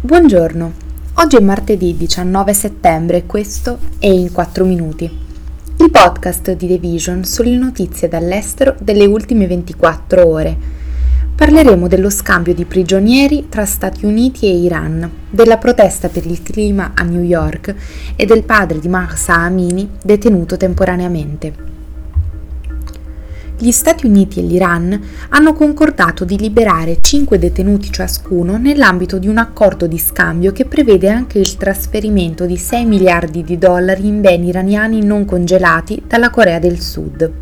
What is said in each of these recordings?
Buongiorno, oggi è martedì 19 settembre e questo è In 4 Minuti, il podcast di The Vision sulle notizie dall'estero delle ultime 24 ore. Parleremo dello scambio di prigionieri tra Stati Uniti e Iran, della protesta per il clima a New York e del padre di Mahsa Amini detenuto temporaneamente gli Stati Uniti e l'Iran hanno concordato di liberare 5 detenuti ciascuno nell'ambito di un accordo di scambio che prevede anche il trasferimento di 6 miliardi di dollari in beni iraniani non congelati dalla Corea del Sud.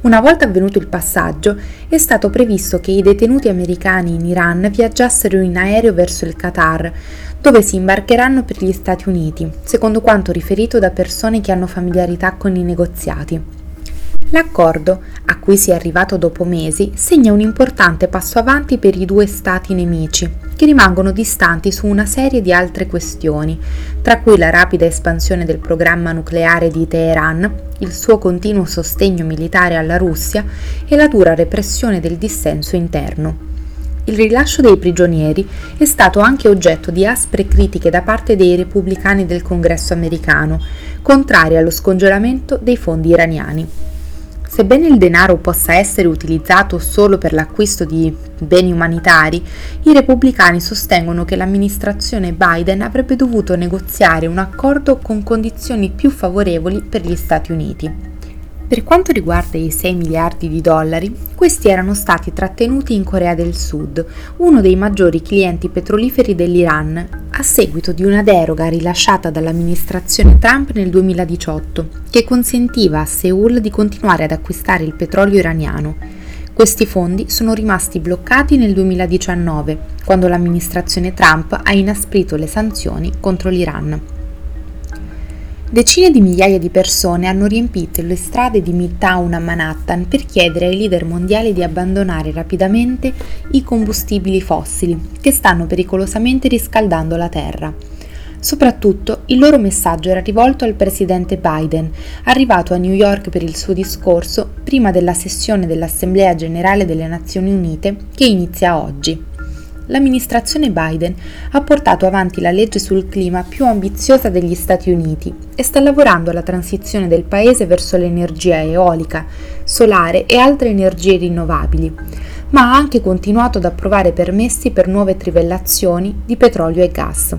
Una volta avvenuto il passaggio, è stato previsto che i detenuti americani in Iran viaggiassero in aereo verso il Qatar, dove si imbarcheranno per gli Stati Uniti, secondo quanto riferito da persone che hanno familiarità con i negoziati. L'accordo, a cui si è arrivato dopo mesi, segna un importante passo avanti per i due stati nemici, che rimangono distanti su una serie di altre questioni, tra cui la rapida espansione del programma nucleare di Teheran, il suo continuo sostegno militare alla Russia e la dura repressione del dissenso interno. Il rilascio dei prigionieri è stato anche oggetto di aspre critiche da parte dei repubblicani del Congresso americano, contrari allo scongelamento dei fondi iraniani. Sebbene il denaro possa essere utilizzato solo per l'acquisto di beni umanitari, i repubblicani sostengono che l'amministrazione Biden avrebbe dovuto negoziare un accordo con condizioni più favorevoli per gli Stati Uniti. Per quanto riguarda i 6 miliardi di dollari, questi erano stati trattenuti in Corea del Sud, uno dei maggiori clienti petroliferi dell'Iran, a seguito di una deroga rilasciata dall'amministrazione Trump nel 2018, che consentiva a Seoul di continuare ad acquistare il petrolio iraniano. Questi fondi sono rimasti bloccati nel 2019, quando l'amministrazione Trump ha inasprito le sanzioni contro l'Iran. Decine di migliaia di persone hanno riempito le strade di Midtown a Manhattan per chiedere ai leader mondiali di abbandonare rapidamente i combustibili fossili che stanno pericolosamente riscaldando la Terra. Soprattutto il loro messaggio era rivolto al presidente Biden, arrivato a New York per il suo discorso prima della sessione dell'Assemblea generale delle Nazioni Unite che inizia oggi l'amministrazione Biden ha portato avanti la legge sul clima più ambiziosa degli Stati Uniti e sta lavorando alla transizione del paese verso l'energia eolica, solare e altre energie rinnovabili, ma ha anche continuato ad approvare permessi per nuove trivellazioni di petrolio e gas.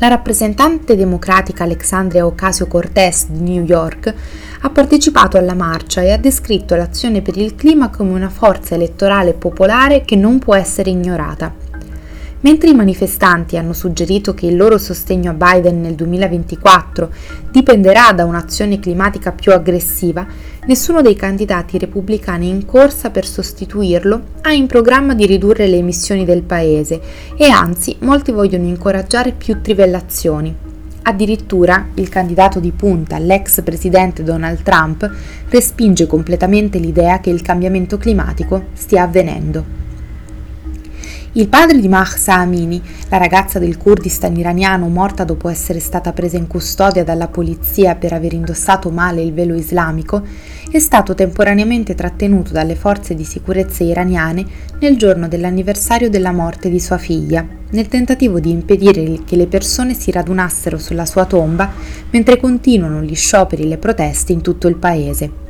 La rappresentante democratica Alexandria Ocasio-Cortez di New York ha partecipato alla marcia e ha descritto l'azione per il clima come una forza elettorale popolare che non può essere ignorata. Mentre i manifestanti hanno suggerito che il loro sostegno a Biden nel 2024 dipenderà da un'azione climatica più aggressiva, nessuno dei candidati repubblicani in corsa per sostituirlo ha in programma di ridurre le emissioni del paese e anzi molti vogliono incoraggiare più trivellazioni. Addirittura il candidato di punta, l'ex presidente Donald Trump, respinge completamente l'idea che il cambiamento climatico stia avvenendo. Il padre di Mahsa Amini, la ragazza del Kurdistan iraniano morta dopo essere stata presa in custodia dalla polizia per aver indossato male il velo islamico, è stato temporaneamente trattenuto dalle forze di sicurezza iraniane nel giorno dell'anniversario della morte di sua figlia, nel tentativo di impedire che le persone si radunassero sulla sua tomba mentre continuano gli scioperi e le proteste in tutto il paese.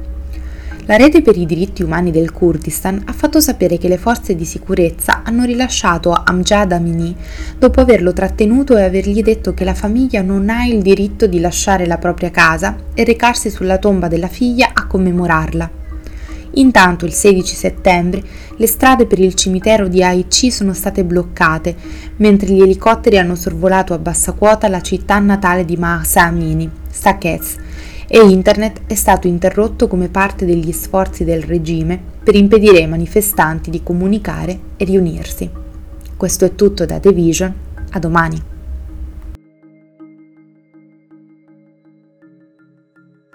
La rete per i diritti umani del Kurdistan ha fatto sapere che le forze di sicurezza hanno rilasciato Amjad Amini dopo averlo trattenuto e avergli detto che la famiglia non ha il diritto di lasciare la propria casa e recarsi sulla tomba della figlia a commemorarla. Intanto il 16 settembre le strade per il cimitero di Aichi sono state bloccate, mentre gli elicotteri hanno sorvolato a bassa quota la città natale di Mahsa Amini, Sakez, e Internet è stato interrotto come parte degli sforzi del regime per impedire ai manifestanti di comunicare e riunirsi. Questo è tutto da The Vision, a domani.